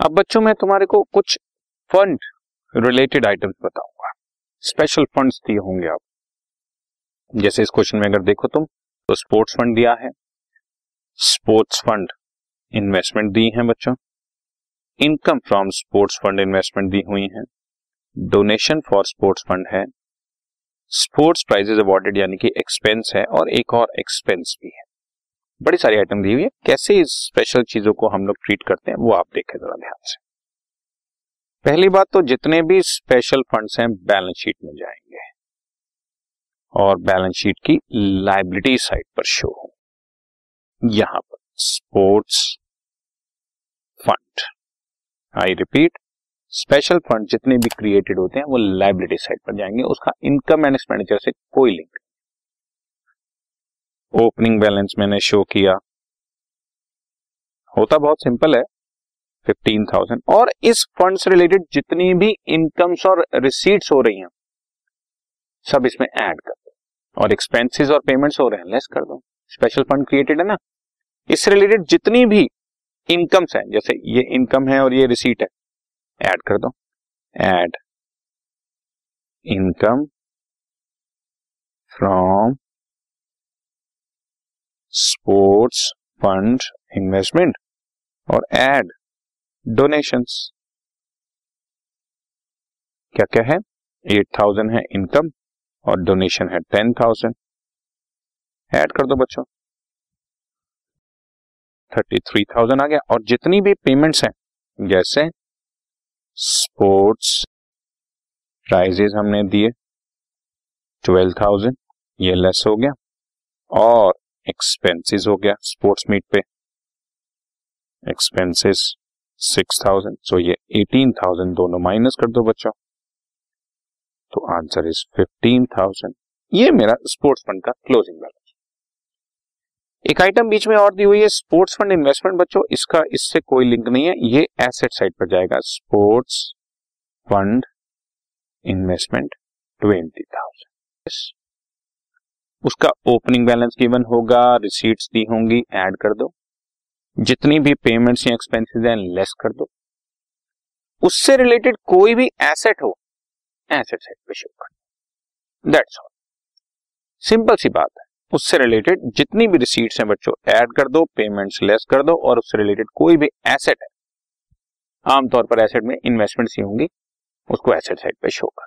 अब बच्चों, मैं तुम्हारे को कुछ फंड रिलेटेड आइटम्स बताऊँगा। स्पेशल फंड्स दिए होंगे आप। जैसे इस क्वेश्चन में अगर देखो तुम तो स्पोर्ट्स फंड दिया है। स्पोर्ट्स फंड इन्वेस्टमेंट दी है बच्चों। Income from sports fund investment दी हुई है। डोनेशन फॉर स्पोर्ट्स फंड है। स्पोर्ट्स प्राइजेस अवॉर्डेड यानी कि एक्सपेंस है और एक और एक्सपेंस भी बड़ी सारी आइटम दी हुई है। कैसे इस स्पेशल चीज़ों को हम लोग ट्रीट करते हैं, वो आप देखें जरा ध्यान से। पहली बात तो जितने भी स्पेशल फंड्स हैं बैलेंस शीट में जाएँगे। और बैलेंस शीट की लाइबिलिटी साइड पर शो हो। यहाँ पर sports fund I repeat special fund जितने भी क्रिएटेड होते हैं, वो लाइबिलिटी साइड पर जाएँगे। उसका इनकम एंड एक्सपेंडिचर से कोई लिंक ओपनिंग बैलेंस मैंने शो किया। होता बहुत सिंपल है फिफ्टीन थाउज़ेंड और इस फंड से रिलेटेड जितनी भी इनकम्स और रिसीट्स हो रही हैं, सब इसमें ऐड कर दो। और एक्सपेंसेस और पेमेंट्स हो रहे हैं लेस कर दो। स्पेशल फंड क्रिएटेड है ना? इससे रिलेटेड जितनी भी इनकम्स हैं, जैसे ये इनकम है और ये रिसीट है, ऐड कर दो। Add income from sports fund investment और एड डोनेशंस क्या क्या है? एट थाउज़ेंड है इनकम और डोनेशन है टेन थाउज़ेंड ऐड कर दो बच्चों। थर्टी थ्री थाउज़ेंड आ गया और जितनी भी पेमेंट्स हैं, जैसे स्पोर्ट्स प्राइजेस हमने दिए ट्वेल्व थाउज़ेंड ये लेस हो गया। और एक्सपेंसेस हो गया स्पोर्ट्स मीट पे। एक्सपेंसेस सिक्स थाउज़ेंड सो ये एटीन थाउज़ेंड दोनों माइनस कर दो बच्चों। तो आंसर इज़ फिफ्टीन थाउज़ेंड ये मेरा स्पोर्ट्स फंड का क्लोजिंग बैलेंस एक आइटम बीच में और दी हुई है स्पोर्ट्स फंड इन्वेस्टमेंट बच्चों, इसका इससे कोई लिंक नहीं है, ये एसेट साइड पर जाएगा। Sports fund investment twenty thousand उसका ओपनिंग बैलेंस गिवन होगा रिसीट्स दी होंगी ऐड कर दो। जितनी भी पेमेंट्स या एक्सपेंसेस हैं लेस कर दो। उससे रिलेटेड कोई भी एसेट हो एसेट साइड पे शो कर दैट्स ऑल सिंपल सी बात है। उससे रिलेटेड जितनी भी रिसीट्स हैं बच्चों ऐड कर दो पेमेंट्स लेस कर दो, और उससे रिलेटेड कोई भी एसेट है। आमतौर पर एसेट में इन्वेस्टमेंट्स ही होंगी, उसको एसेट साइड पे शो कर